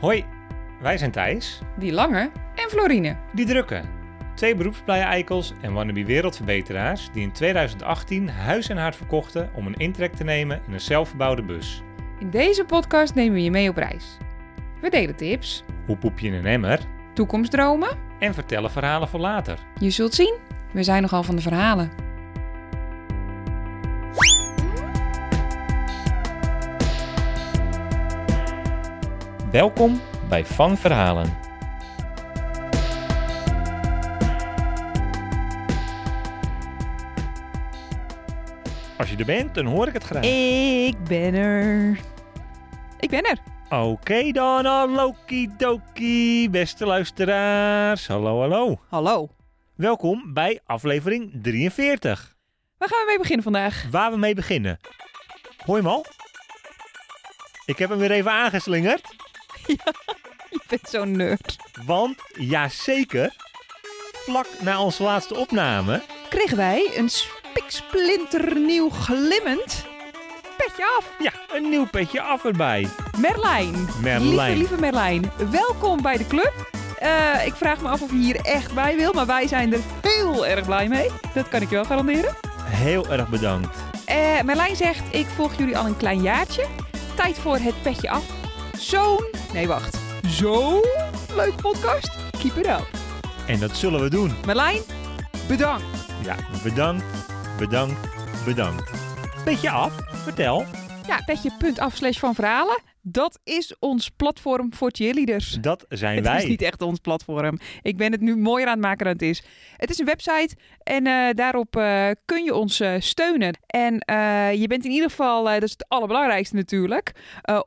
Hoi, wij zijn Thijs, Die lange en Florine. die drukke. Twee beroepsblije eikels en wannabe wereldverbeteraars die in 2018 huis en hart verkochten om een intrek te nemen in een zelfgebouwde bus. In deze podcast nemen we je mee op reis. We delen tips, Hoe poep je in een emmer? toekomstdromen. En vertellen verhalen voor later. Je zult zien, we zijn nogal van de verhalen. Welkom bij Van Verhalen. Als je er bent, dan hoor ik het graag. Ik ben er. Ik ben er. Oké dan, halloki doki, beste luisteraars. Hallo, hallo. Hallo. Welkom bij aflevering 43. Waar gaan we mee beginnen vandaag? Waar we mee beginnen. Hoor je hem al? Ik heb hem weer even aangeslingerd. Je bent zo'n nerd. Want, ja zeker, vlak na onze laatste opname... Kregen wij een spiksplinternieuw glimmend petje af. Ja, een nieuw petje af erbij. Merlijn. Merlijn. Lieve, lieve Merlijn. Welkom bij de club. Eh, ik vraag me af of je hier echt bij wil, maar wij zijn er heel erg blij mee. Dat kan ik je wel garanderen. Heel erg bedankt. Eh, Merlijn zegt, ik volg jullie al een klein jaartje. Tijd voor het petje af. Zo'n, nee wacht, zo'n leuk podcast. Keep it up. En dat zullen we doen. Merlijn, bedankt. Ja, bedankt, bedankt, bedankt. Petje af, vertel. Ja, petje.af slash van verhalen. Dat is ons platform voor cheerleaders. Dat zijn Het wij. is niet echt ons platform. Ik ben het nu mooier aan het maken dan het is. Het is een website en eh, daarop eh, kun je ons eh, steunen. En je bent in ieder geval, dat is het allerbelangrijkste natuurlijk,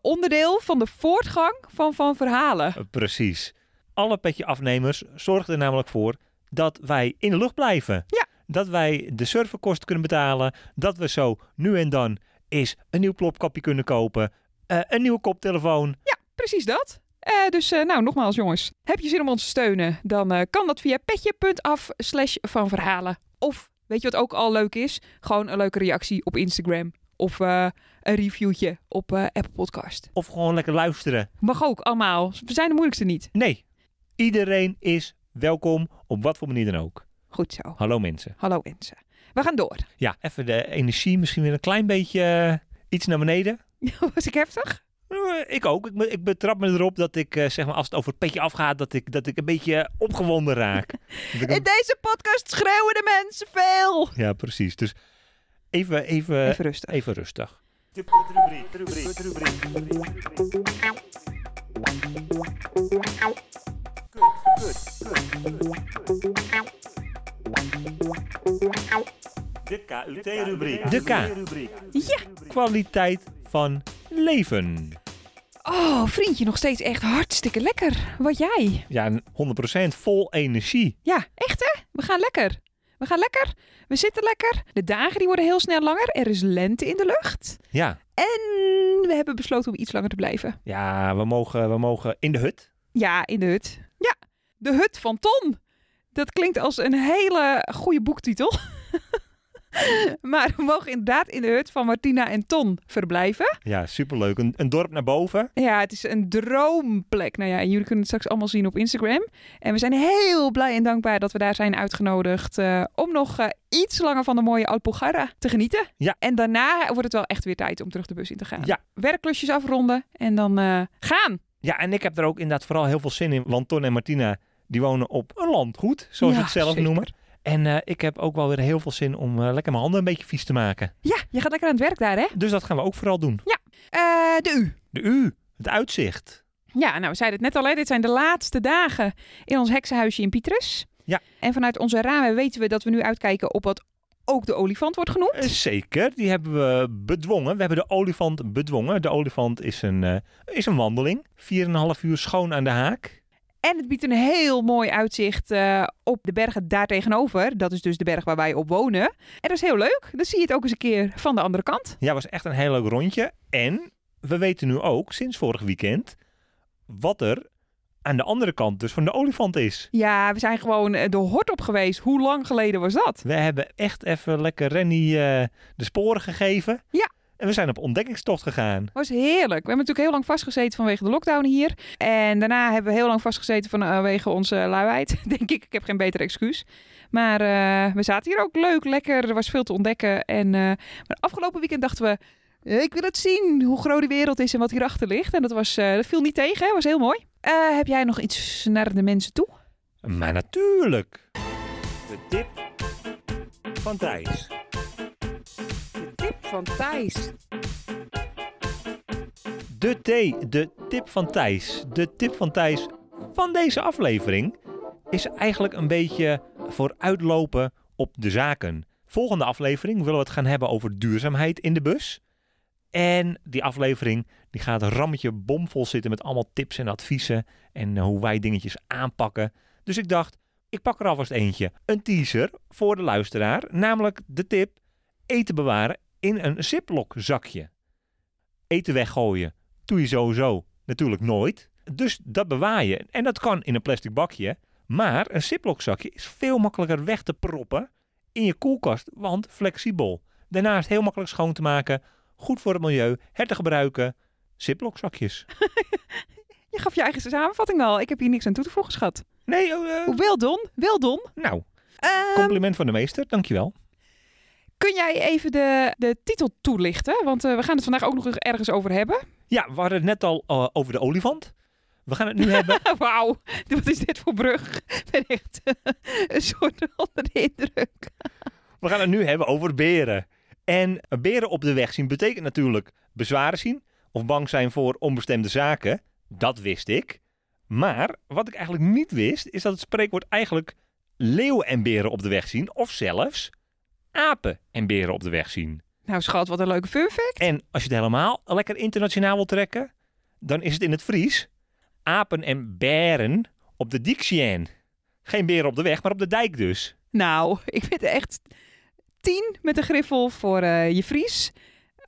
onderdeel van de voortgang van Van Verhalen. Precies. Alle petje afnemers zorgen er namelijk voor dat wij in de lucht blijven. Ja. Dat wij de serverkosten kunnen betalen. Dat we zo nu en dan eens een nieuw plopkapje kunnen kopen. Eh, een nieuwe koptelefoon. Ja, precies dat. Eh, dus eh, nou, nogmaals jongens, heb je zin om ons te steunen, dan kan dat via petje.af slash Van Verhalen. Of, weet je wat ook al leuk is? Gewoon een leuke reactie op Instagram. Of een reviewtje op Apple Podcast. Of gewoon lekker luisteren. Mag ook, allemaal. We zijn de moeilijkste niet. Nee, iedereen is welkom op wat voor manier dan ook. Goed zo. Hallo mensen. Hallo mensen. We gaan door. Ja, even de energie misschien weer een klein beetje iets naar beneden. Was ik heftig? Eh, Ik ook. Ik, ik betrap me erop dat ik, eh, zeg maar, als het over het petje afgaat, dat ik, dat ik een beetje opgewonden raak. In deze podcast schreeuwen de mensen veel. Ja, precies. Dus even, even, Even rustig. even rustig. De KUT-rubriek. De K. Ja. Kwaliteit van leven. Oh, vriendje, nog steeds echt hartstikke lekker. Wat jij? Ja, 100% vol energie. Ja, echt hè? We gaan lekker. We gaan lekker. We zitten lekker. De dagen die worden heel snel langer. Er is lente in de lucht. Ja, En we hebben besloten om iets langer te blijven. ja we, mogen, we mogen in de hut. Ja, in de hut. Ja, de hut van Ton. Dat klinkt als een hele goede boektitel. maar we mogen inderdaad in de hut van Martina en Ton verblijven. Ja, superleuk. Een, een dorp naar boven. Ja, het is een droomplek. Nou ja, en jullie kunnen het straks allemaal zien op Instagram. En we zijn heel blij en dankbaar dat we daar zijn uitgenodigd eh, om nog eh, iets langer van de mooie Alpujarra te genieten. Ja. En daarna wordt het wel echt weer tijd om terug de bus in te gaan. Ja. Werkklusjes afronden en dan eh, gaan. Ja, en ik heb er ook inderdaad vooral heel veel zin in. Want Ton en Martina, die wonen op een landgoed, zoals ze Ja, het zelf zeker. noemen. En eh, ik heb ook wel weer heel veel zin om eh, lekker mijn handen een beetje vies te maken. Ja, je gaat lekker aan het werk daar, hè? Dus dat gaan we ook vooral doen. Eh, de U. De U, het uitzicht. Ja, nou, we zeiden het net al, hè. dit zijn de laatste dagen in ons heksenhuisje in Pietrus. Ja. En vanuit onze ramen weten we dat we nu uitkijken op wat ook de olifant wordt genoemd. Zeker, die hebben we bedwongen. We hebben de olifant bedwongen. De olifant is een, is een wandeling. 4,5 uur schoon aan de haak. En het biedt een heel mooi uitzicht eh, op de bergen daar tegenover. Dat is dus de berg waar wij op wonen. En dat is heel leuk. Dan zie je het ook eens een keer van de andere kant. Ja, was echt een heel leuk rondje. En we weten nu ook, sinds vorig weekend, wat er aan de andere kant dus van de olifant is. Ja, we zijn gewoon eh, de hort op geweest. Hoe lang geleden was dat? We hebben echt even lekker Rennie eh, de sporen gegeven. Ja. En we zijn op ontdekkingstocht gegaan. was heerlijk. We hebben natuurlijk heel lang vastgezeten vanwege de lockdown hier. En daarna hebben we heel lang vastgezeten vanwege onze luiheid. Denk ik, ik heb geen beter excuus. Maar eh, we zaten hier ook leuk, lekker. Er was veel te ontdekken. En uh, maar afgelopen weekend dachten we... Ik wil het zien, hoe groot de wereld is en wat hierachter ligt. En dat, was, uh, dat viel niet tegen, dat was heel mooi. heb jij nog iets naar de mensen toe? Maar natuurlijk. De tip van Thijs. Van Thijs. De T, de tip van Thijs. De tip van Thijs van deze aflevering is eigenlijk een beetje vooruitlopen op de zaken. Volgende aflevering willen we het gaan hebben over duurzaamheid in de bus. En die aflevering die gaat rammetje bomvol zitten met allemaal tips en adviezen en eh, hoe wij dingetjes aanpakken. Dus ik dacht, ik pak er alvast eentje. Een teaser voor de luisteraar, namelijk de tip eten bewaren in een ziplock zakje. Eten weggooien doe je sowieso natuurlijk nooit. Dus dat bewaar je. En dat kan in een plastic bakje. Maar een ziplock zakje is veel makkelijker weg te proppen in je koelkast, want flexibel. Daarnaast heel makkelijk schoon te maken, goed voor het milieu, hergebruiken. Ziplock zakjes. je gaf je eigen samenvatting al. Ik heb hier niks aan toe te voegen, schat. Nee, uh, wel don, wel don. Nou, um, compliment van de meester, dankjewel. Kun jij even de, de titel toelichten? Want uh, we gaan het vandaag ook nog ergens over hebben. Ja, we hadden het net al uh, over de olifant. We gaan het nu hebben. Wauw, wat is dit voor brug? Ik ben echt een soort onder de indruk. we gaan het nu hebben over beren. En beren op de weg zien betekent natuurlijk bezwaren zien of bang zijn voor onbestemde zaken. Dat wist ik. Maar wat ik eigenlijk niet wist, is dat het spreekwoord eigenlijk leeuwen en beren op de weg zien, of zelfs apen en beren op de weg zien. Nou schat, wat een leuke fun fact. En als je het helemaal lekker internationaal wil trekken, dan is het in het Fries apen en beren op de Dixien. Geen beren op de weg, maar op de dijk dus. Nou, ik vind het echt tien met een griffel voor uh, je Fries.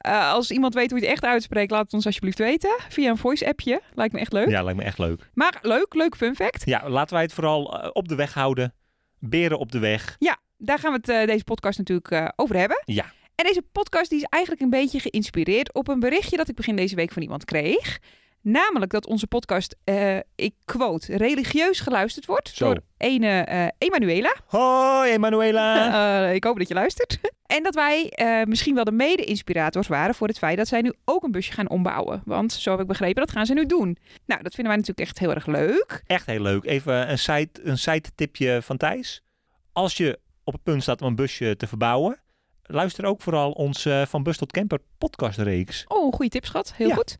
Uh, als iemand weet hoe je het echt uitspreekt, laat het ons alsjeblieft weten. Via een voice-appje. Lijkt me echt leuk. Ja, lijkt me echt leuk. Maar leuk, leuk fun fact. Ja, laten wij het vooral uh, op de weg houden. Beren op de weg. Ja, daar gaan we het deze podcast natuurlijk over hebben. Ja. En deze podcast die is eigenlijk een beetje geïnspireerd op een berichtje dat ik begin deze week van iemand kreeg. Namelijk dat onze podcast, uh, ik quote, religieus geluisterd wordt Zo. door ene uh, Emanuela. Hoi Emanuela! uh, ik hoop dat je luistert. en dat wij misschien wel de mede-inspirators waren voor het feit dat zij nu ook een busje gaan ombouwen. Want zo heb ik begrepen, dat gaan ze nu doen. Nou, dat vinden wij natuurlijk echt heel erg leuk. Echt heel leuk. Even een site, een site tipje van Thijs. Als je op het punt staat om een busje te verbouwen, luister ook vooral ons Van Bus tot Camper podcastreeks. Oh, goede tip, schat. Heel Ja. goed.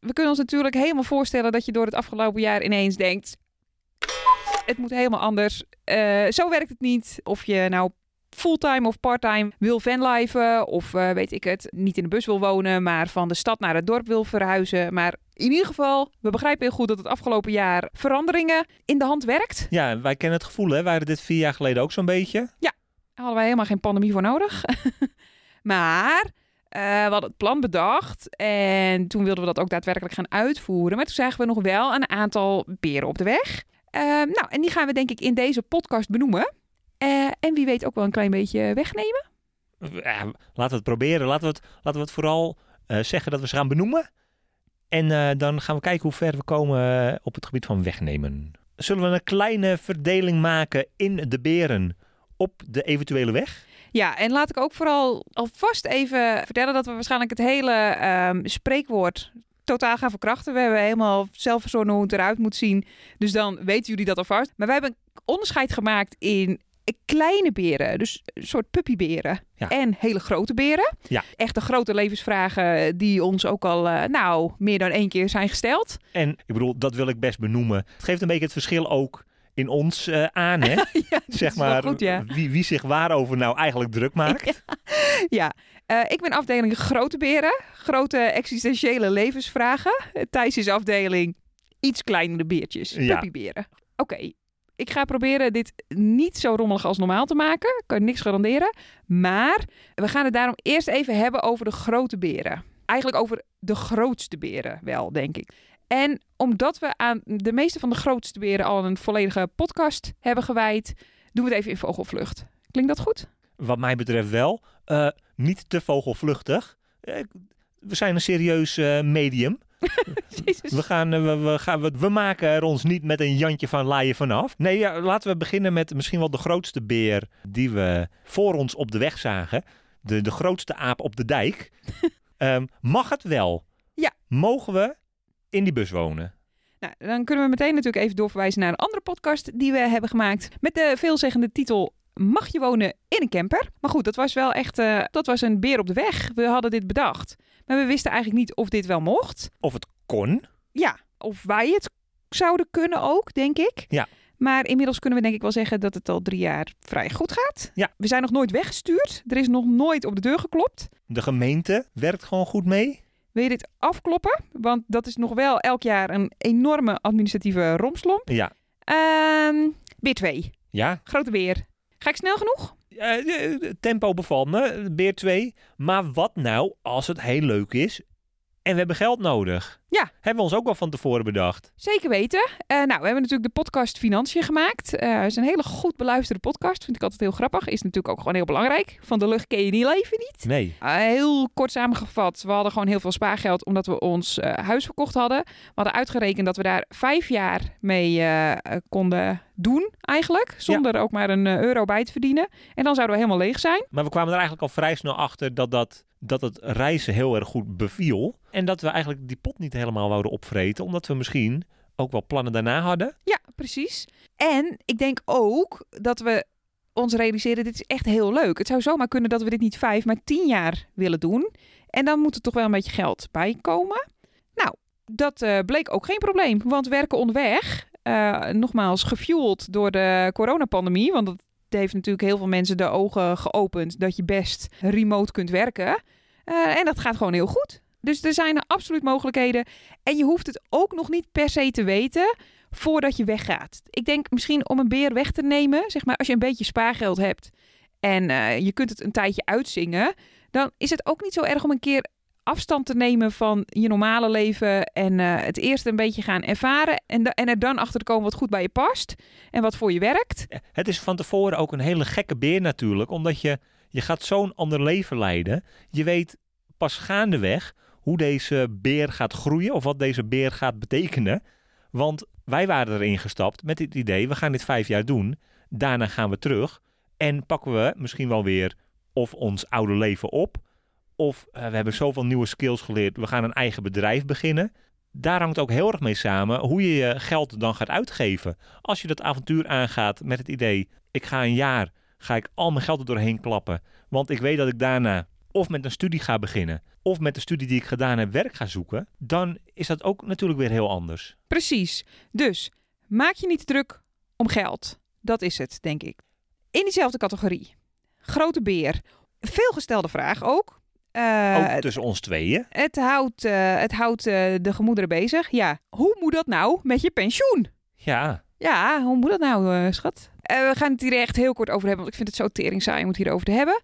We kunnen ons natuurlijk helemaal voorstellen dat je door het afgelopen jaar ineens denkt... Het moet helemaal anders. Eh, zo werkt het niet. Of je nou fulltime of parttime wil vanlifen of eh, weet ik het, niet in de bus wil wonen, maar van de stad naar het dorp wil verhuizen. Maar in ieder geval, we begrijpen heel goed dat het afgelopen jaar veranderingen in de hand werkt. Ja, wij kennen het gevoel, hè? Hadden dit vier jaar geleden ook zo'n beetje. Daar hadden wij helemaal geen pandemie voor nodig. maar eh, we hadden het plan bedacht en toen wilden we dat ook daadwerkelijk gaan uitvoeren. Maar toen zagen we nog wel een aantal beren op de weg. Eh, nou, en die gaan we denk ik in deze podcast benoemen. Eh, en wie weet ook wel een klein beetje wegnemen. Ja, laten we het proberen. Laten we het, laten we het vooral eh, zeggen dat we ze gaan benoemen. En eh, dan gaan we kijken hoe ver we komen eh, op het gebied van wegnemen. Zullen we een kleine verdeling maken in de beren op de eventuele weg? Ja, en laat ik ook vooral alvast even vertellen dat we waarschijnlijk het hele ehm, spreekwoord totaal gaan verkrachten. We hebben helemaal zelf verzonnen hoe het eruit moet zien. Dus dan weten jullie dat alvast. Maar wij hebben een onderscheid gemaakt in kleine beren, dus een soort puppyberen. Ja. En hele grote beren. Ja. Echte grote levensvragen die ons ook al, eh, nou, meer dan één keer zijn gesteld. En ik bedoel, dat wil ik best benoemen. Het geeft een beetje het verschil ook in ons eh, aan, hè? ja, zeg maar, goed, ja. wie, wie zich waarover nou eigenlijk druk maakt. Ja, eh, ik ben afdeling grote beren, grote existentiële levensvragen. Thijs is afdeling iets kleinere beertjes, puppyberen. Oké, ik ga proberen dit niet zo rommelig als normaal te maken. Kan niks garanderen. Maar we gaan het daarom eerst even hebben over de grote beren. Eigenlijk over de grootste beren wel, denk ik. En omdat we aan de meeste van de grootste beren al een volledige podcast hebben gewijd, doen we het even in vogelvlucht. Klinkt dat goed? Wat mij betreft wel. Eh, niet te vogelvluchtig. eh, we zijn een serieus eh, medium. Jezus. We, gaan, eh, we, we, gaan, we, we maken er ons niet met een Jantje van Laaien vanaf. Nee, ja, laten we beginnen met misschien wel de grootste beer die we voor ons op de weg zagen. De, de grootste aap op de dijk. Ehm, mag het wel? Ja. Mogen we in die bus wonen? Nou, dan kunnen we meteen natuurlijk even doorverwijzen naar een andere podcast die we hebben gemaakt. Met de veelzeggende titel Mag je wonen in een camper? Maar goed, dat was wel echt eh, dat was een beer op de weg. We hadden dit bedacht. Maar we wisten eigenlijk niet of dit wel mocht. Of het kon? Ja, of wij het zouden kunnen ook, denk ik. Ja. Maar inmiddels kunnen we denk ik wel zeggen dat het al drie jaar vrij goed gaat. Ja. We zijn nog nooit weggestuurd. Er is nog nooit op de deur geklopt. De gemeente werkt gewoon goed mee? Wil je dit afkloppen? Want dat is nog wel elk jaar een enorme administratieve romslomp. Ja. Ehm beer 2. Ja, Grote beer. Ga ik snel genoeg? Eh, eh, tempo bevalt me, beer 2. Maar wat nou als het heel leuk is en we hebben geld nodig? Ja. Hebben we ons ook wel van tevoren bedacht. Zeker weten. Eh, nou, we hebben natuurlijk de podcast Financiën gemaakt. Eh, Het is een hele goed beluisterde podcast. Vind ik altijd heel grappig. Is natuurlijk ook gewoon heel belangrijk. Van de lucht ken je niet leven niet. Nee. Uh, heel kort samengevat, we hadden gewoon heel veel spaargeld omdat we ons eh, huis verkocht hadden. We hadden uitgerekend dat we daar vijf jaar mee eh, eh, konden doen eigenlijk. Zonder ook maar een eh, euro bij te verdienen. En dan zouden we helemaal leeg zijn. Maar we kwamen er eigenlijk al vrij snel achter dat, dat, dat het reizen heel erg goed beviel. En dat we eigenlijk die pot niet helemaal wouden opvreten. Omdat we misschien ook wel plannen daarna hadden. Ja, precies. En ik denk ook dat we ons realiseren, dit is echt heel leuk. Het zou zomaar kunnen dat we dit niet vijf, maar tien jaar willen doen. En dan moet er toch wel een beetje geld bij komen. Nou, dat eh, bleek ook geen probleem. Want werken onderweg, eh, nogmaals gefueld door de coronapandemie. Want dat heeft natuurlijk heel veel mensen de ogen geopend dat je best remote kunt werken. Eh, en dat gaat gewoon heel goed. Dus er zijn absoluut mogelijkheden. En je hoeft het ook nog niet per se te weten voordat je weggaat. Ik denk misschien om een beer weg te nemen, zeg maar als je een beetje spaargeld hebt en eh, je kunt het een tijdje uitzingen, dan is het ook niet zo erg om een keer afstand te nemen van je normale leven en eh, het eerst een beetje gaan ervaren en, en er dan achter te komen wat goed bij je past en wat voor je werkt. Het is van tevoren ook een hele gekke beer natuurlijk. Omdat je, je gaat zo'n ander leven leiden. Je weet pas gaandeweg hoe deze beer gaat groeien. Of wat deze beer gaat betekenen. Want wij waren erin gestapt met het idee, we gaan dit vijf jaar doen. Daarna gaan we terug. En pakken we misschien wel weer of ons oude leven op. Of eh, we hebben zoveel nieuwe skills geleerd. We gaan een eigen bedrijf beginnen. Daar hangt ook heel erg mee samen hoe je je geld dan gaat uitgeven. Als je dat avontuur aangaat met het idee, ik ga een jaar, ga ik al mijn geld er doorheen klappen. Want ik weet dat ik daarna of met een studie ga beginnen, of met de studie die ik gedaan heb werk ga zoeken. Dan is dat ook natuurlijk weer heel anders. Precies. Dus maak je niet druk om geld. Dat is het, denk ik. In diezelfde categorie. Grote beer. Veelgestelde vraag ook. Ook tussen ons tweeën. Het houdt, eh, het houdt eh, de gemoederen bezig. Ja, hoe moet dat nou met je pensioen? Ja, Ja, hoe moet dat nou, schat? We gaan het hier echt heel kort over hebben, want ik vind het zo tering saai om het hierover te hebben.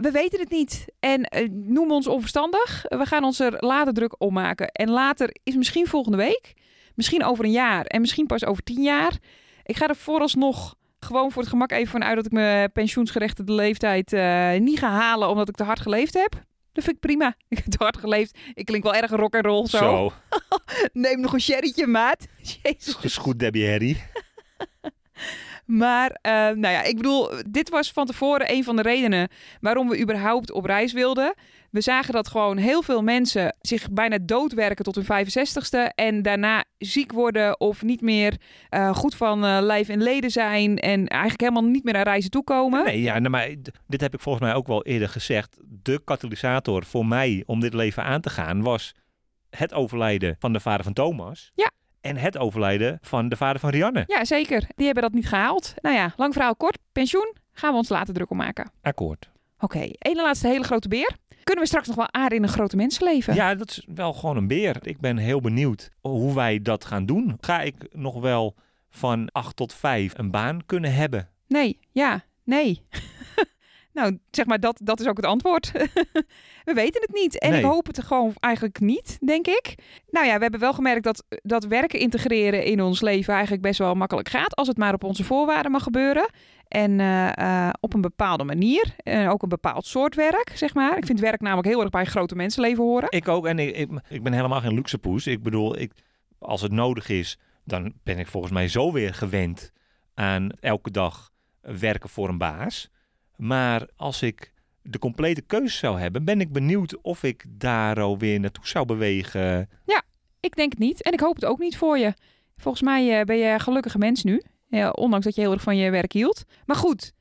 We weten het niet. En noem ons onverstandig. We gaan ons er later druk om maken. En later is misschien volgende week, misschien over een jaar en misschien pas over tien jaar. Ik ga er vooralsnog gewoon voor het gemak even van uit dat ik mijn pensioensgerechtigde leeftijd niet ga halen omdat ik te hard geleefd heb. Dat vind ik prima. Ik heb te hard geleefd. Ik klink wel erg rock and roll zo. zo. Neem nog een sherrytje, maat. Jezus. Is goed, Debbie Harry. Maar, eh, nou ja, ik bedoel, dit was van tevoren een van de redenen waarom we überhaupt op reis wilden. We zagen dat gewoon heel veel mensen zich bijna doodwerken tot hun 65ste en daarna ziek worden of niet meer eh, goed van eh, lijf en leden zijn en eigenlijk helemaal niet meer aan reizen toekomen. Nee, ja, nou, maar dit heb ik volgens mij ook wel eerder gezegd. De katalysator voor mij om dit leven aan te gaan was het overlijden van de vader van Thomas. Ja. En het overlijden van de vader van Rianne. Ja, zeker. Die hebben dat niet gehaald. Nou ja, lang verhaal kort. Pensioen gaan we ons later druk om maken. Akkoord. Oké, ene laatste hele grote beer. Kunnen we straks nog wel aarden in een grote mensenleven? Ja, dat is wel gewoon een beer. Ik ben heel benieuwd hoe wij dat gaan doen. Ga ik nog wel van 8 tot 5 een baan kunnen hebben? Nee, ja, nee. Nou, zeg maar, dat, dat is ook het antwoord. we weten het niet. En Nee. ik hoop het gewoon eigenlijk niet, denk ik. Nou ja, we hebben wel gemerkt dat, dat werken integreren in ons leven eigenlijk best wel makkelijk gaat. Als het maar op onze voorwaarden mag gebeuren. En eh, eh, op een bepaalde manier. En ook een bepaald soort werk, zeg maar. Ik vind werk namelijk heel erg bij grote mensenleven horen. Ik ook. En ik, ik, ik ben helemaal geen luxe poes. Ik bedoel, ik, als het nodig is, dan ben ik volgens mij zo weer gewend aan elke dag werken voor een baas. Maar als ik de complete keuze zou hebben, ben ik benieuwd of ik daar alweer naartoe zou bewegen. Ik denk het niet. En ik hoop het ook niet voor je. Volgens mij eh, ben je een gelukkige mens nu. Ja, ondanks dat je heel erg van je werk hield. Maar goed,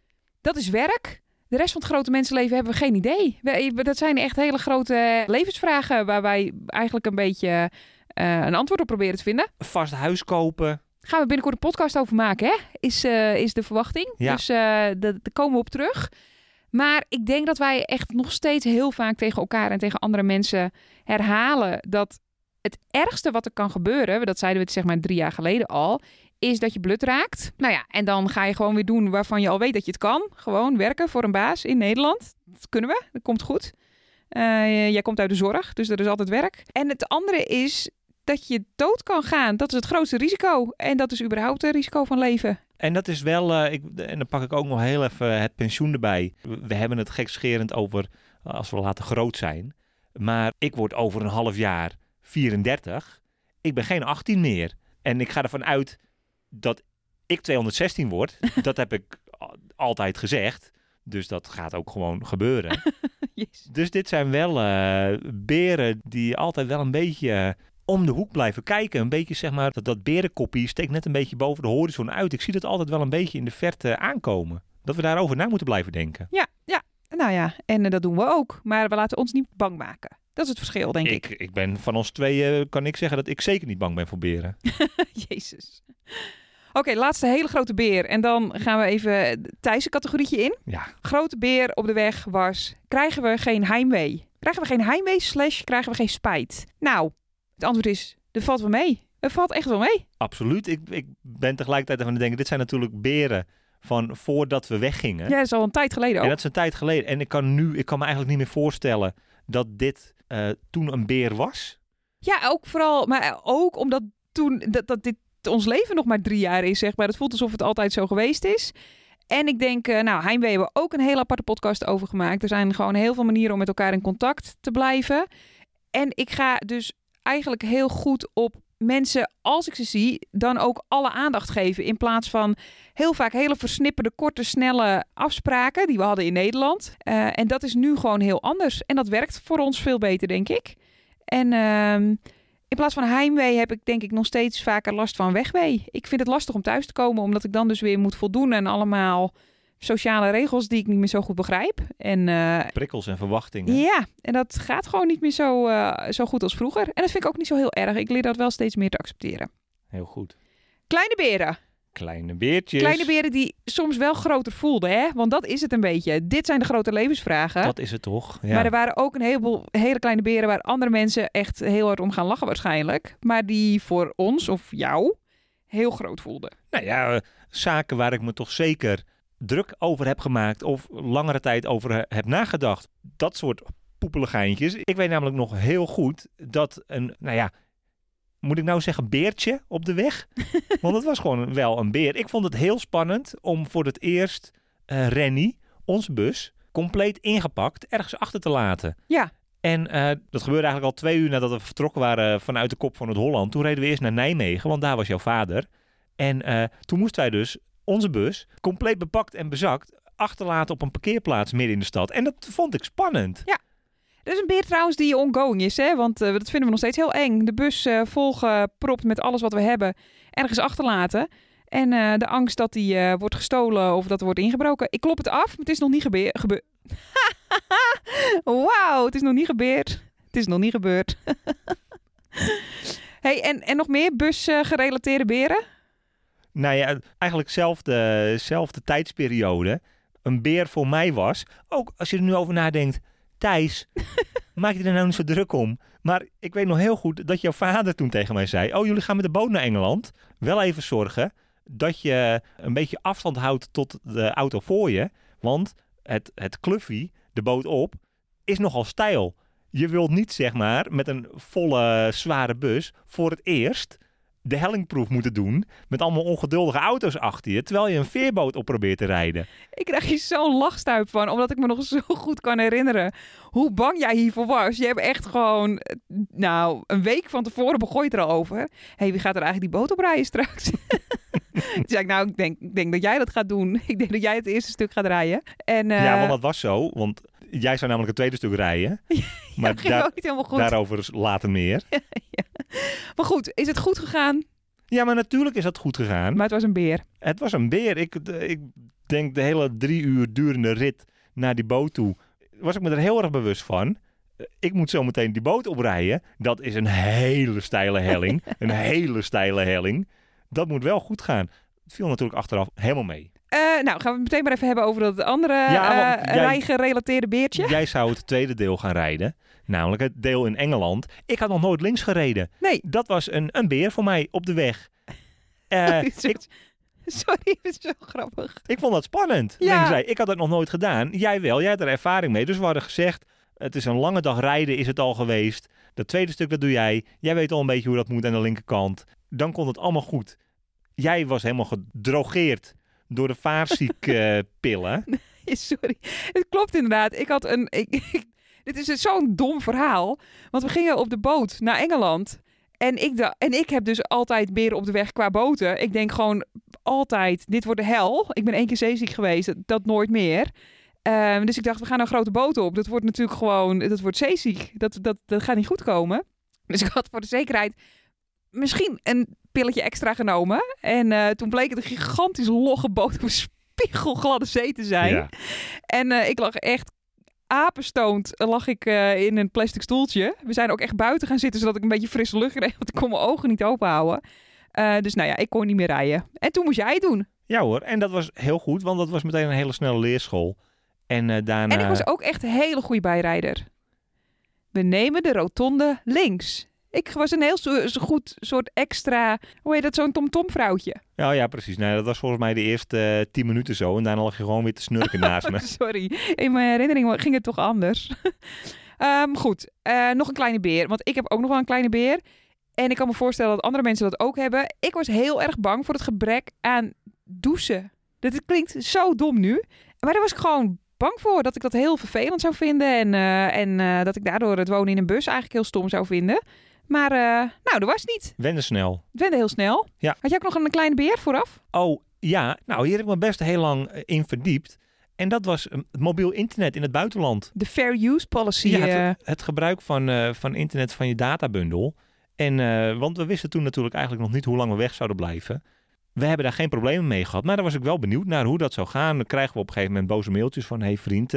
dat is werk. De rest van het grote mensenleven hebben we geen idee. We- Dat zijn echt hele grote levensvragen waar wij eigenlijk een beetje eh, een antwoord op proberen te vinden. Vast huis kopen. Gaan we binnenkort een podcast over maken, hè? Is, eh, is de verwachting. Ja. Dus eh, da- daar komen we op terug. Maar ik denk dat wij echt nog steeds heel vaak tegen elkaar en tegen andere mensen herhalen dat het ergste wat er kan gebeuren, dat zeiden we het zeg maar drie jaar geleden al, is dat je blut raakt. Nou ja, en dan ga je gewoon weer doen waarvan je al weet dat je het kan. Gewoon werken voor een baas in Nederland. Dat kunnen we, dat komt goed. Eh, jij komt uit de zorg, dus er is altijd werk. En het andere is dat je dood kan gaan. Dat is het grootste risico. En dat is überhaupt het risico van leven. En dat is wel, eh, ik, en dan pak ik ook nog heel even het pensioen erbij. We, hebben het gekscherend over eh, als we later groot zijn. Maar ik word over een half jaar 34. Ik ben geen 18 meer. En ik ga ervan uit dat ik 216 word. dat heb ik altijd gezegd. Dus dat gaat ook gewoon gebeuren. Jezus. Dus dit zijn wel eh, beren die altijd wel een beetje om de hoek blijven kijken. Een beetje zeg maar, dat, dat berenkoppie steekt net een beetje boven de horizon uit. Ik zie dat altijd wel een beetje in de verte aankomen. Dat we daarover na moeten blijven denken. Ja, ja. Nou ja, en eh, dat doen we ook. Maar we laten ons niet bang maken. Dat is het verschil, denk ik. Ik, ik ben van ons tweeën, kan ik zeggen dat ik zeker niet bang ben voor beren. Jezus. Oké, laatste hele grote beer. En dan gaan we even Thijs' categorietje in. Ja, Grote beer op de weg was... Krijgen we geen heimwee? Krijgen we geen heimwee slash krijgen we geen spijt? Nou, het antwoord is... Er valt wel mee. Er valt echt wel mee. absoluut. Ik, ik ben tegelijkertijd aan het denken, dit zijn natuurlijk beren van voordat we weggingen. Ja, dat is al een tijd geleden En ook. dat is een tijd geleden. En ik kan nu, ik kan me eigenlijk niet meer voorstellen dat dit eh, toen een beer was. Ja, ook vooral... Maar ook omdat toen... Dat, dat dit ons leven nog maar drie jaar is, zeg maar. Het voelt alsof het altijd zo geweest is. En ik denk, eh, nou, Heimwee hebben we ook een hele aparte podcast over gemaakt. Er zijn gewoon heel veel manieren om met elkaar in contact te blijven. En ik ga dus eigenlijk heel goed op mensen, als ik ze zie, dan ook alle aandacht geven. In plaats van heel vaak hele versnipperde, korte, snelle afspraken die we hadden in Nederland. Eh, en dat is nu gewoon heel anders. En dat werkt voor ons veel beter, denk ik. En ehm, in plaats van heimwee heb ik denk ik nog steeds vaker last van wegwee. Ik vind het lastig om thuis te komen, omdat ik dan dus weer moet voldoen aan allemaal sociale regels die ik niet meer zo goed begrijp. En eh, Prikkels en verwachtingen. ja, en dat gaat gewoon niet meer zo, eh, zo goed als vroeger. En dat vind ik ook niet zo heel erg. Ik leer dat wel steeds meer te accepteren. Heel goed. Kleine beren. Kleine beertjes. Kleine beren die soms wel groter voelden, hè? Want dat is het een beetje. Dit zijn de grote levensvragen. Dat is het toch? Ja. Maar er waren ook een heleboel hele kleine beren waar andere mensen echt heel hard om gaan lachen waarschijnlijk. Maar die voor ons of jou heel groot voelden. Nou ja, eh, zaken waar ik me toch zeker druk over heb gemaakt of langere tijd over he- heb nagedacht. Dat soort poepeligijntjes. Ik weet namelijk nog heel goed dat een, nou ja, moet ik nou zeggen beertje op de weg? Want het was gewoon wel een beer. Ik vond het heel spannend om voor het eerst eh Rennie, onze bus, compleet ingepakt ergens achter te laten. Ja. En eh, dat gebeurde eigenlijk al twee uur nadat we vertrokken waren vanuit de kop van het Holland. Toen reden we eerst naar Nijmegen, want daar was jouw vader. En eh, toen moesten wij dus onze bus compleet bepakt en bezakt achterlaten op een parkeerplaats midden in de stad. En dat vond ik spannend. Er is een beer trouwens die ongoing is, hè? Want eh, dat vinden we nog steeds heel eng. De bus eh volgepropt met alles wat we hebben ergens achterlaten. En eh, de angst dat die wordt gestolen of dat er wordt ingebroken. Ik klop het af, maar het is nog niet gebeurd. Gebe Wauw, het is nog niet gebeurd. Het is nog niet gebeurd. hey, en, en nog meer busgerelateerde beren? Nou ja, eigenlijk zelfde, zelfde tijdsperiode. Een beer voor mij was, ook als je er nu over nadenkt, Thijs, maak je er nou niet zo druk om. Maar ik weet nog heel goed dat jouw vader toen tegen mij zei, oh jullie gaan met de boot naar Engeland. Wel even zorgen dat je een beetje afstand houdt tot de auto voor je. Want het, het kluffie, de boot op, is nogal steil. Je wilt niet, zeg maar, met een volle zware bus voor het eerst de hellingproef moeten doen met allemaal ongeduldige auto's achter je, terwijl je een veerboot op probeert te rijden. Ik krijg hier zo'n lachstuip van, omdat ik me nog zo goed kan herinneren hoe bang jij hiervoor was. Je hebt echt gewoon, eh, nou, een week van tevoren begon je er al over. Hé, hey, wie gaat er eigenlijk die boot op rijden straks? Toen zei ik, nou, ik denk, ik denk dat jij dat gaat doen. Ik denk dat jij het eerste stuk gaat rijden. En, uh, ja, want dat was zo, want jij zou namelijk het tweede stuk rijden. maar ging daar, ook niet helemaal goed. daarover later meer. ja. Maar goed, is het goed gegaan? Ja, maar natuurlijk is dat goed gegaan. Maar het was een beer. Het was een beer. Ik, ik denk de hele drie uur durende rit naar die boot toe, was ik me er heel erg bewust van. Ik moet zo meteen die boot oprijden. Dat is een hele steile helling. een hele steile helling. Dat moet wel goed gaan. Het viel natuurlijk achteraf helemaal mee. Uh, nou, gaan we het meteen maar even hebben over dat andere ja, uh, rijgerelateerde beertje. Jij zou het tweede deel gaan rijden. Namelijk het deel in Engeland. Ik had nog nooit links gereden. Nee. Dat was een, een beer voor mij op de weg. Uh, ik, Sorry, het is zo grappig. Ik vond dat spannend. Ja. Ik had het nog nooit gedaan. Jij wel, jij hebt er ervaring mee. Dus we hadden gezegd, het is een lange dag rijden is het al geweest. Dat tweede stuk, dat doe jij. Jij weet al een beetje hoe dat moet aan de linkerkant. Dan komt het allemaal goed. Jij was helemaal gedrogeerd door de vaarziekpillen. nee, sorry. Het klopt inderdaad. Ik had een... Ik, dit is zo'n dom verhaal. Want we gingen op de boot naar Engeland. En ik, da en ik heb dus altijd beren op de weg qua boten. Ik denk gewoon altijd, dit wordt de hel. Ik ben één keer zeeziek geweest, dat, nooit meer. Um, dus ik dacht, we gaan een grote boot op. Dat wordt natuurlijk gewoon, dat wordt zeeziek. Dat, dat, dat gaat niet goed komen. Dus ik had voor de zekerheid misschien een pilletje extra genomen. En uh, toen bleek het een gigantisch logge boot op een spiegelgladde zee te zijn. Ja. En uh, ik lag echt apenstoond lag ik uh, in een plastic stoeltje. We zijn ook echt buiten gaan zitten, zodat ik een beetje frisse lucht kreeg. Want ik kon mijn ogen niet open houden. Uh, dus nou ja, ik kon niet meer rijden. En toen moest jij het doen. Ja hoor, en dat was heel goed, want dat was meteen een hele snelle leerschool. En, uh, daarna... en ik was ook echt een hele goede bijrijder. We nemen de rotonde links. Ik was een heel zo, zo goed soort extra, hoe heet dat, zo'n tom-tom vrouwtje. Ja, ja, precies. Nee, dat was volgens mij de eerste uh, tien minuten zo. En daarna lag je gewoon weer te snurken naast me. Sorry, in mijn herinnering ging het toch anders. um, goed, uh, nog een kleine beer. Want ik heb ook nog wel een kleine beer. En ik kan me voorstellen dat andere mensen dat ook hebben. Ik was heel erg bang voor het gebrek aan douchen. Dat klinkt zo dom nu. Maar daar was ik gewoon bang voor. Dat ik dat heel vervelend zou vinden. En, uh, en uh, dat ik daardoor het wonen in een bus eigenlijk heel stom zou vinden. Maar uh, nou, dat was niet. Wende snel. Wende heel snel. Ja. Had jij ook nog een kleine beer vooraf? Oh, ja. Nou, hier heb ik me best heel lang in verdiept. En dat was het mobiel internet in het buitenland. De fair use policy. Ja, het, het gebruik van, uh, van internet van je databundel. En, uh, want we wisten toen natuurlijk eigenlijk nog niet hoe lang we weg zouden blijven. We hebben daar geen problemen mee gehad. Maar daar was ik wel benieuwd naar hoe dat zou gaan. Dan krijgen we op een gegeven moment boze mailtjes van... hey vriend,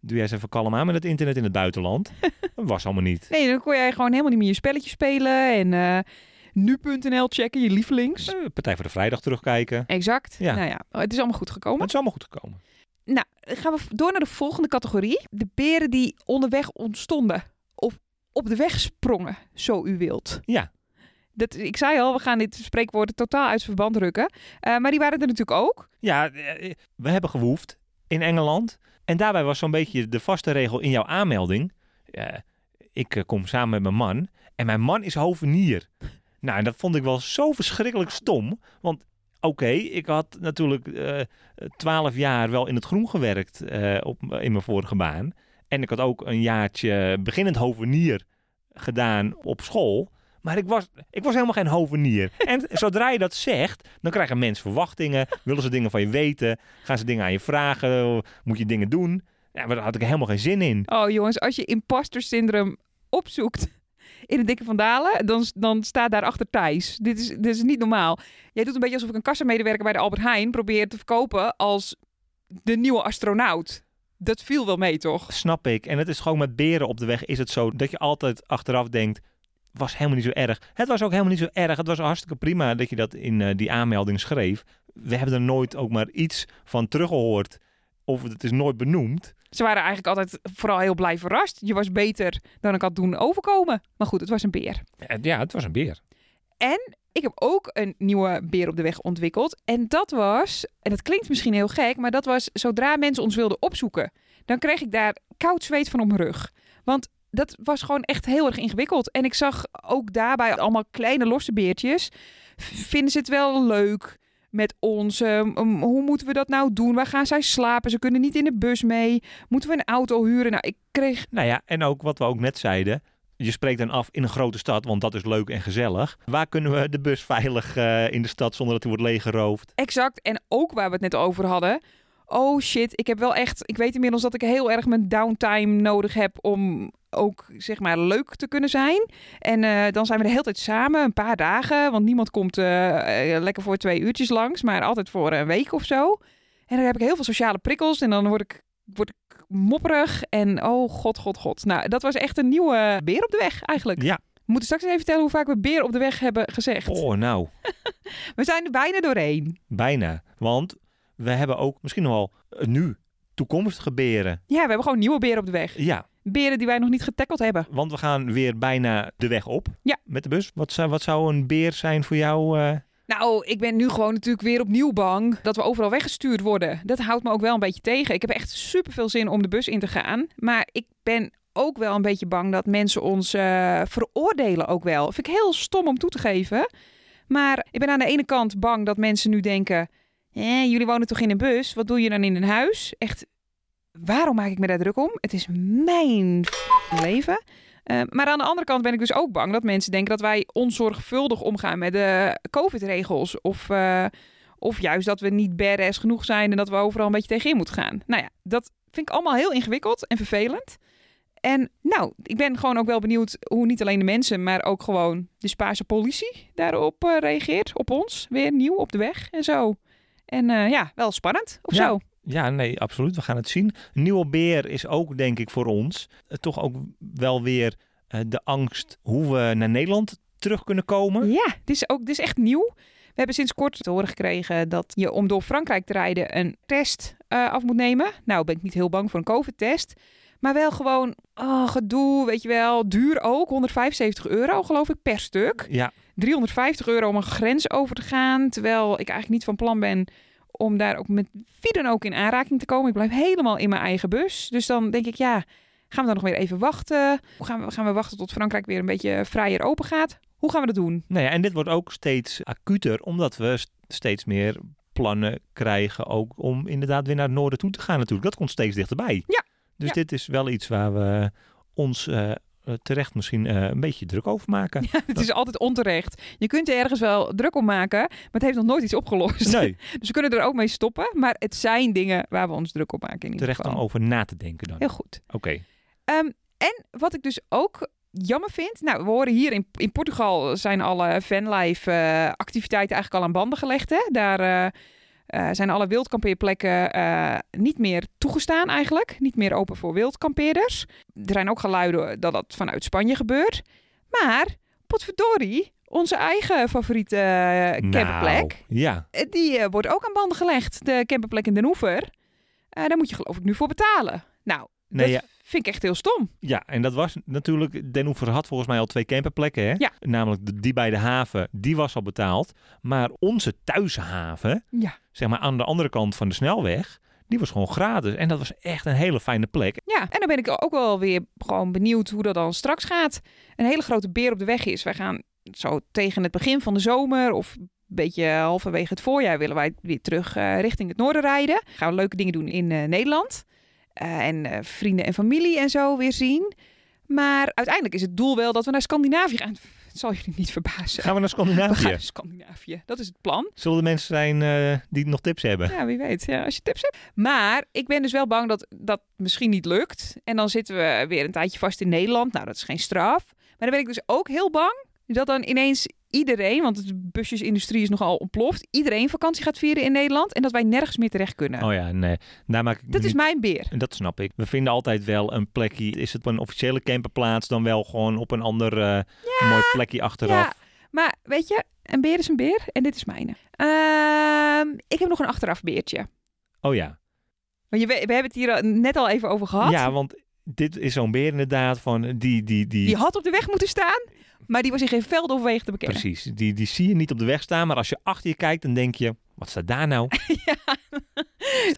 doe jij eens even kalm aan met het internet in het buitenland. dat was allemaal niet. Nee, dan kon jij gewoon helemaal niet meer je spelletje spelen. En uh, nu.nl checken, je lievelings. Uh, Partij voor de Vrijdag terugkijken. Exact. Ja. Nou ja, het is allemaal goed gekomen. Het is allemaal goed gekomen. Nou, gaan we door naar de volgende categorie. De beren die onderweg ontstonden. Of op de weg sprongen, zo u wilt. Ja. Dat, ik zei al, we gaan dit spreekwoord totaal uit verband drukken. Uh, maar die waren er natuurlijk ook. Ja, we hebben gewoefd in Engeland. En daarbij was zo'n beetje de vaste regel in jouw aanmelding. Uh, ik uh, kom samen met mijn man. En mijn man is hovenier. Nou, en dat vond ik wel zo verschrikkelijk stom. Want oké, ik had natuurlijk twaalf jaar wel in het groen gewerkt op, in mijn vorige baan. En ik had ook een jaartje beginnend hovenier gedaan op school. Maar ik was, ik was helemaal geen hovenier. En zodra je dat zegt, dan krijgen mensen verwachtingen. Willen ze dingen van je weten? Gaan ze dingen aan je vragen? Moet je dingen doen? Ja, maar daar had ik helemaal geen zin in. Oh jongens, als je imposter syndroom opzoekt in het Dikke van Dalen, dan, dan staat daarachter Thijs. Dit is, dit is niet normaal. Jij doet een beetje alsof ik een kassamedewerker bij de Albert Heijn probeer te verkopen als de nieuwe astronaut. Dat viel wel mee, toch? Snap ik. En het is gewoon met beren op de weg is het zo dat je altijd achteraf denkt was helemaal niet zo erg. Het was ook helemaal niet zo erg. Het was hartstikke prima dat je dat in uh, die aanmelding schreef. We hebben er nooit ook maar iets van teruggehoord. Of het is nooit benoemd. Ze waren eigenlijk altijd vooral heel blij verrast. Je was beter dan ik had doen overkomen. Maar goed, het was een beer. Ja, het was een beer. En ik heb ook een nieuwe beer op de weg ontwikkeld. En dat was, en dat klinkt misschien heel gek, maar dat was zodra mensen ons wilden opzoeken, dan kreeg ik daar koud zweet van op mijn rug. Want dat was gewoon echt heel erg ingewikkeld. En ik zag ook daarbij allemaal kleine losse beertjes. Vinden ze het wel leuk met ons? Um, hoe moeten we dat nou doen? Waar gaan zij slapen? Ze kunnen niet in de bus mee. Moeten we een auto huren? Nou, ik kreeg Nou ja, en ook wat we ook net zeiden. Je spreekt dan af in een grote stad, want dat is leuk en gezellig. Waar kunnen we de bus veilig eh, in de stad zonder dat die wordt leeggeroofd? exact. En ook waar we het net over hadden. Oh shit, ik heb wel echt. Ik weet inmiddels dat ik heel erg mijn downtime nodig heb om ook zeg maar leuk te kunnen zijn. En eh, dan zijn we de hele tijd samen, een paar dagen. Want niemand komt eh, eh, lekker voor twee uurtjes langs, maar altijd voor een week of zo. En dan heb ik heel veel sociale prikkels en dan word ik, word ik mopperig. En oh god, god, god. Nou, dat was echt een nieuwe beer op de weg eigenlijk. Ja. We moeten straks even vertellen hoe vaak we beer op de weg hebben gezegd. Oh, nou, We zijn er bijna doorheen. bijna. Want we hebben ook misschien nog wel eh, nu toekomstige beren. Ja, we hebben gewoon nieuwe beren op de weg. Ja, Beren die wij nog niet getackeld hebben. want we gaan weer bijna de weg op Ja. met de bus. Wat zou, wat zou een beer zijn voor jou? eh? Nou, ik ben nu gewoon natuurlijk weer opnieuw bang dat we overal weggestuurd worden. Dat houdt me ook wel een beetje tegen. Ik heb echt super veel zin om de bus in te gaan. Maar ik ben ook wel een beetje bang dat mensen ons eh, veroordelen ook wel. Vind ik heel stom om toe te geven. Maar ik ben aan de ene kant bang dat mensen nu denken... Eh, jullie wonen toch in een bus? Wat doe je dan in een huis? Echt, waarom maak ik me daar druk om? Het is mijn leven. Eh, maar aan de andere kant ben ik dus ook bang dat mensen denken dat wij onzorgvuldig omgaan met de COVID-regels. Of, eh, of juist dat we niet badass genoeg zijn en dat we overal een beetje tegenin moeten gaan. Nou ja, dat vind ik allemaal heel ingewikkeld en vervelend. En nou, ik ben gewoon ook wel benieuwd hoe niet alleen de mensen, maar ook gewoon de Spaanse politie daarop eh, reageert. Op ons, weer nieuw op de weg en zo. En ja, wel spannend of Ja. zo. Ja, nee, absoluut. We gaan het zien. Nieuwe beer is ook, denk ik, voor ons eh, toch ook wel weer eh, de angst hoe we naar Nederland terug kunnen komen. Ja, dit is, ook, dit is echt nieuw. We hebben sinds kort te horen gekregen dat je om door Frankrijk te rijden een test eh, af moet nemen. Nou ben ik niet heel bang voor een COVID-test. Maar wel gewoon oh, gedoe, weet je wel. Duur ook, 175 euro geloof ik per stuk. Ja, 350 euro om een grens over te gaan. Terwijl ik eigenlijk niet van plan ben om daar ook met wie dan ook in aanraking te komen. Ik blijf helemaal in mijn eigen bus. Dus dan denk ik, ja, gaan we dan nog weer even wachten? Hoe gaan we, gaan we wachten tot Frankrijk weer een beetje vrijer open gaat? Hoe gaan we dat doen? nou ja, en dit wordt ook steeds acuter, omdat we st- steeds meer plannen krijgen ook om inderdaad weer naar het noorden toe te gaan natuurlijk. Dat komt steeds dichterbij. Ja, Dus ja. dit is wel iets waar we ons eh, terecht misschien eh, een beetje druk over maken. Ja, het is altijd onterecht. Je kunt er ergens wel druk om maken, maar het heeft nog nooit iets opgelost. Nee, Dus we kunnen er ook mee stoppen. Maar het zijn dingen waar we ons druk op maken in ieder terecht om over na te denken dan. Heel goed. Oké. Ehm, en wat ik dus ook jammer vind. Nou, we horen hier in, in Portugal zijn alle fanlife eh, activiteiten eigenlijk al aan banden gelegd. Hè? Daar eh, eh, zijn alle wildkampeerplekken eh, niet meer toegestaan eigenlijk. Niet meer open voor wildkampeerders. Er zijn ook geluiden dat dat vanuit Spanje gebeurt. Maar, potverdorie, onze eigen favoriete eh, camperplek. Nou, ja, eh, Die wordt ook aan banden gelegd. De camperplek in Den Oever. Daar moet je geloof ik nu voor betalen. Nou, Nee, dat ja. Vind ik echt heel stom. Ja, en dat was natuurlijk. Den Oever had volgens mij al twee camperplekken. Hè? Ja. Namelijk die bij de haven, die was al betaald. Maar onze thuishaven, Ja. zeg maar aan de andere kant van de snelweg, die was gewoon gratis. En dat was echt een hele fijne plek. Ja, en dan ben ik ook wel weer gewoon benieuwd hoe dat dan straks gaat. Een hele grote beer op de weg is. Wij gaan zo tegen het begin van de zomer of een beetje halverwege het voorjaar willen wij weer terug eh, richting het noorden rijden. Gaan we leuke dingen doen in eh, Nederland. Eh, en eh, vrienden en familie en zo weer zien. Maar uiteindelijk is het doel wel dat we naar Scandinavië gaan. Het zal jullie niet verbazen. Gaan we naar We gaan Scandinavië? naar Scandinavië. Dat is het plan. Zullen er mensen zijn eh, die nog tips hebben? Ja, wie weet. Ja, als je tips hebt. Maar ik ben dus wel bang dat dat misschien niet lukt. En dan zitten we weer een tijdje vast in Nederland. Nou, dat is geen straf. Maar dan ben ik dus ook heel bang dat dan ineens iedereen, want de busjesindustrie is nogal ontploft, iedereen vakantie gaat vieren in Nederland en dat wij nergens meer terecht kunnen. Oh ja, nee. Daar maak ik dat is mijn beer. En Dat snap ik. We vinden altijd wel een plekje. Is het op een officiële camperplaats dan wel gewoon op een ander eh, mooi plekje achteraf? Ja, maar weet je, een beer is een beer en dit is mijne. Ehm, ik heb nog een achterafbeertje. Oh ja. Want je, we, we hebben het hier al- net al even over gehad. Ja, want dit is zo'n beer inderdaad van die, die, die, Die had op de weg moeten staan, maar die was in geen veld of wegen te bekennen. precies, die, die zie je niet op de weg staan, maar als je achter je kijkt, dan denk je, wat staat daar nou?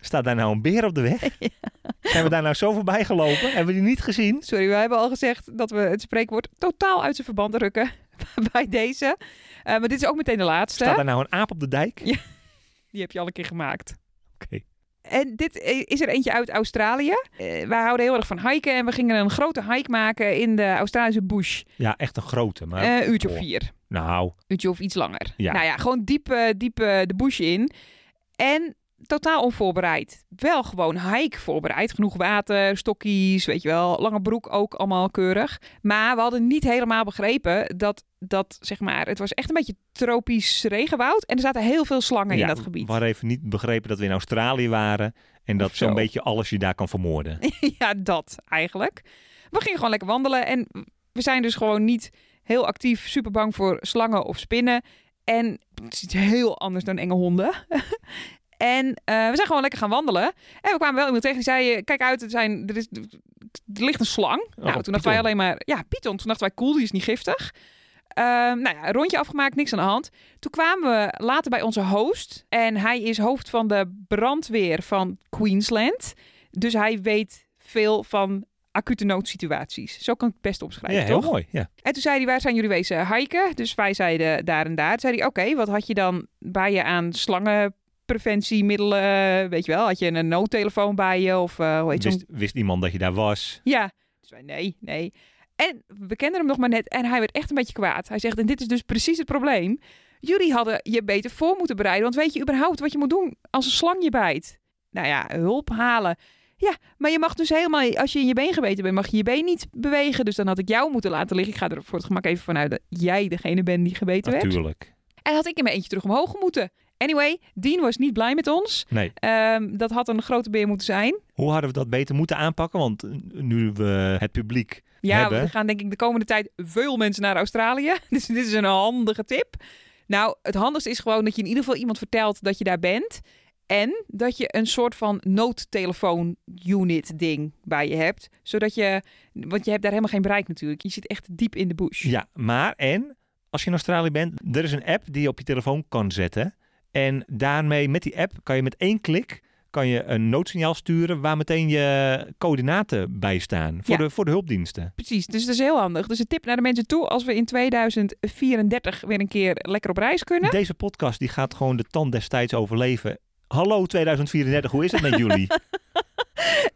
Staat daar nou een beer op de weg? Zijn we daar nou zo voorbij gelopen? Hebben we die niet gezien? Sorry, we hebben al gezegd dat we het spreekwoord totaal uit zijn verband rukken bij deze. Eh, maar dit is ook meteen de laatste. Staat daar nou een aap op de dijk? Ja. Die heb je al een keer gemaakt. En dit is er eentje uit Australië. Eh, wij houden heel erg van hiken en we gingen een grote hike maken in de Australische bush. Ja, echt een grote. Maar, Eh, Een uurtje of oh, vier. Nou, Uurtje of iets langer. Ja. Nou ja, gewoon diep, eh, diep eh, de bush in. En totaal onvoorbereid. Wel gewoon hike voorbereid. Genoeg water, stokjes, weet je wel. Lange broek ook allemaal keurig. Maar we hadden niet helemaal begrepen dat, dat zeg maar, het was echt een beetje tropisch regenwoud. En er zaten heel veel slangen ja, in dat gebied. we hadden even niet begrepen dat we in Australië waren. En dat zo. zo'n beetje alles je daar kan vermoorden. ja, dat eigenlijk. We gingen gewoon lekker wandelen en we zijn dus gewoon niet heel actief, super bang voor slangen of spinnen. En het is iets heel anders dan enge honden. en eh, we zijn gewoon lekker gaan wandelen. En we kwamen wel iemand tegen die zei, kijk uit, er, zijn, er, is, er ligt een slang. nou, toen dachten wij alleen maar, ja, python. Toen dachten wij, cool, die is niet giftig. Ehm, nou ja, een rondje afgemaakt, niks aan de hand. Toen kwamen we later bij onze host. En hij is hoofd van de brandweer van Queensland. Dus hij weet veel van acute noodsituaties. Zo kan ik het best omschrijven, Ja, heel toch? mooi. Ja. En toen zei hij, waar zijn jullie wezen hiken? Dus wij zeiden daar en daar. Toen zei hij, oké, wat had je dan bij je aan slangenpreventiemiddelen? Weet je wel, had je een noodtelefoon bij je? Of eh, hoe heet Wist, wist iemand dat je daar was? ja. Dus wij, nee, nee. En we kenden hem nog maar net en hij werd echt een beetje kwaad. Hij zegt, en dit is dus precies het probleem. Jullie hadden je beter voor moeten bereiden. Want weet je überhaupt wat je moet doen als een slang je bijt? Nou ja, hulp halen. Ja, maar je mag dus helemaal, als je in je been gebeten bent, mag je je been niet bewegen. Dus dan had ik jou moeten laten liggen. Ik ga er voor het gemak even vanuit dat jij degene bent die gebeten werd. Natuurlijk. En had ik in mijn eentje terug omhoog moeten. Anyway, Dean was niet blij met ons. Nee. Ehm, dat had een grote beer moeten zijn. Hoe hadden we dat beter moeten aanpakken? Want eh, nu we het publiek Ja, hebben. we gaan denk ik de komende tijd veel mensen naar Australië. Dus dit is een handige tip. Nou, het handigste is gewoon dat je in ieder geval iemand vertelt dat je daar bent. En dat je een soort van noodtelefoon-unit ding bij je hebt. Zodat je, want je hebt daar helemaal geen bereik natuurlijk. Je zit echt diep in de bush. Ja, maar en als je in Australië bent, er is een app die je op je telefoon kan zetten. En daarmee, met die app, kan je met één klik kan je een noodsignaal sturen waar meteen je coördinaten bij staan voor, Ja. de, voor de hulpdiensten. Precies, dus dat is heel handig. Dus een tip naar de mensen toe als we in 2034 weer een keer lekker op reis kunnen. Deze podcast die gaat gewoon de tand destijds overleven. Hallo 2034, hoe is het met jullie?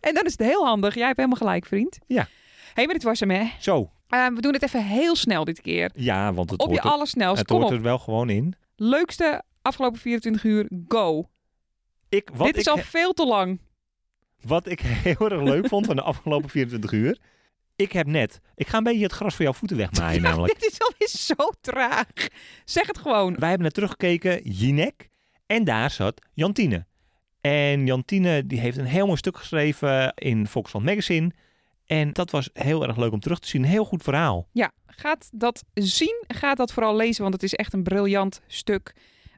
En dan is het heel handig. Jij hebt helemaal gelijk, vriend. Ja. Hé, hey, maar dit was hem, hè? Zo, Eh, we doen het even heel snel dit keer. ja, want het op je hoort, er, allersnelst. het Kom hoort op. er wel gewoon in. Leukste afgelopen 24 uur, go. Ik, wat, Dit is ik, al veel te lang. wat ik heel erg leuk vond van de afgelopen 24 uur. Ik heb net, ik ga een beetje het gras voor jouw voeten wegmaaien namelijk. Dit is alweer zo traag. Zeg het gewoon. Wij hebben net teruggekeken, Jinek. En daar zat Jantine. En Jantine die heeft een heel mooi stuk geschreven in Volksland Magazine. En dat was heel erg leuk om terug te zien. Een heel goed verhaal. Ja, gaat dat zien. Gaat dat vooral lezen, want het is echt een briljant stuk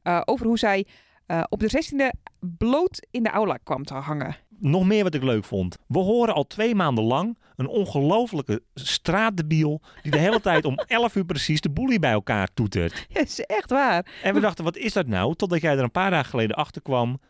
eh, over hoe zij eh, op de 16e bloot in de aula kwam te hangen. Nog meer wat ik leuk vond. We horen al twee maanden lang een ongelofelijke straatdebiel... die de hele tijd om 11 uur precies de boelie bij elkaar toetert. Ja, is echt waar. En we dachten, wat is dat nou? Totdat jij er een paar dagen geleden achter kwam.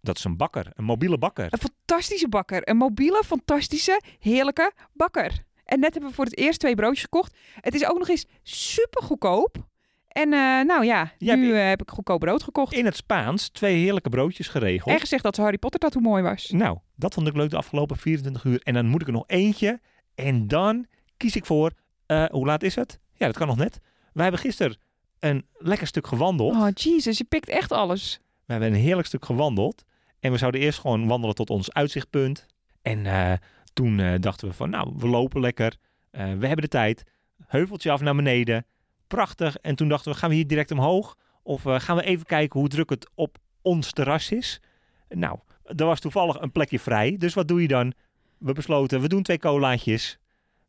Dat is een bakker, een mobiele bakker. Een fantastische bakker. Een mobiele, fantastische, heerlijke bakker. En net hebben we voor het eerst twee broodjes gekocht. Het is ook nog eens super goedkoop. En eh, nou ja, Jij nu hebt- eh, heb ik goedkoop brood gekocht. In het Spaans twee heerlijke broodjes geregeld. En gezegd dat ze Harry Potter tattoo mooi was. Nou, dat vond ik leuk de afgelopen 24 uur. En dan moet ik er nog eentje. En dan kies ik voor, eh, hoe laat is het? Ja, dat kan nog net. Wij hebben gisteren een lekker stuk gewandeld. Oh, Jesus, je pikt echt alles. We hebben een heerlijk stuk gewandeld. En we zouden eerst gewoon wandelen tot ons uitzichtpunt. En toen dachten we van, nou, we lopen lekker. We hebben de tijd. Heuveltje af naar beneden. Prachtig. En toen dachten we, gaan we hier direct omhoog? Of eh, gaan we even kijken hoe druk het op ons terras is? Nou, er was toevallig een plekje vrij. Dus wat doe je dan? We besloten, we doen twee colaatjes.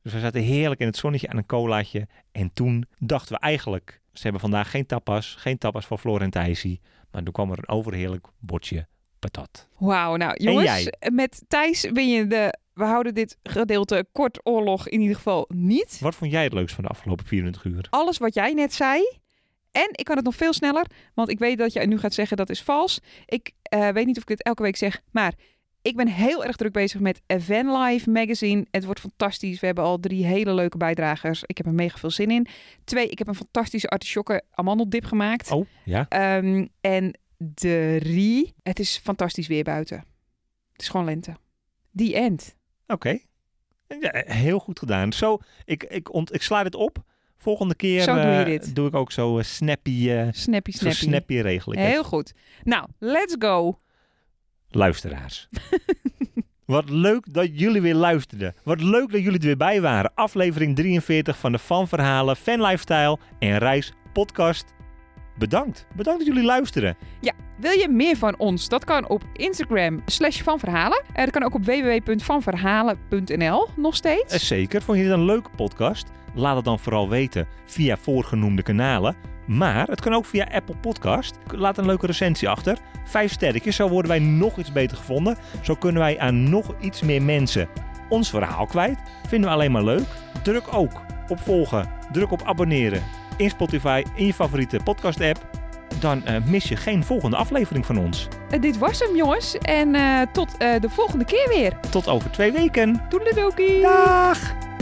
Dus we zaten heerlijk in het zonnetje aan een colaatje. En toen dachten we eigenlijk, ze hebben vandaag geen tapas. Geen tapas voor Floor en Thijsie. Maar toen kwam er een overheerlijk bordje patat. Wauw, nou jongens, met Thijs ben je de we houden dit gedeelte kort oorlog in ieder geval niet. Wat vond jij het leukst van de afgelopen 24 uur? Alles wat jij net zei. En ik kan het nog veel sneller, want ik weet dat jij nu gaat zeggen dat is vals. Ik eh, weet niet of ik dit elke week zeg, maar ik ben heel erg druk bezig met Van Life magazine. Het wordt fantastisch. We hebben al drie hele leuke bijdragers. Ik heb er mega veel zin in. Twee, ik heb een fantastische artisjokken amandeldip gemaakt. Oh, ja. Ehm, en drie, het is fantastisch weer buiten. Het is gewoon lente. The end. Oké. Ja, heel goed gedaan. Zo, ik, ik, ont, ik sla dit op. Volgende keer Zo doe je eh, doe ik ook zo eh, snappy, eh, Snappy, zo snappy. snappy regel ik het. Heel goed. Nou, let's go. Luisteraars. Wat leuk dat jullie weer luisterden. Wat leuk dat jullie er weer bij waren. Aflevering 43 van de Van Verhalen, Fan Lifestyle en Reis podcast. Bedankt. Bedankt dat jullie luisteren. Wil je meer van ons? Dat kan op Instagram slash vanverhalen. Eh, dat kan ook op www.vanverhalen.nl nog steeds. Eh, Zeker. Vond je dit een leuke podcast? Laat het dan vooral weten via voorgenoemde kanalen. Maar het kan ook via Apple Podcast. Laat een leuke recensie achter. Vijf sterretjes, zo worden wij nog iets beter gevonden. Zo kunnen wij aan nog iets meer mensen ons verhaal kwijt. Vinden we alleen maar leuk. Druk ook op volgen. Druk op abonneren. In Spotify, in je favoriete podcast app. Dan eh, mis je geen volgende aflevering van ons. Eh, dit was hem, jongens. En eh, tot de volgende keer weer. Tot over twee weken. Toedeledokie. Dag!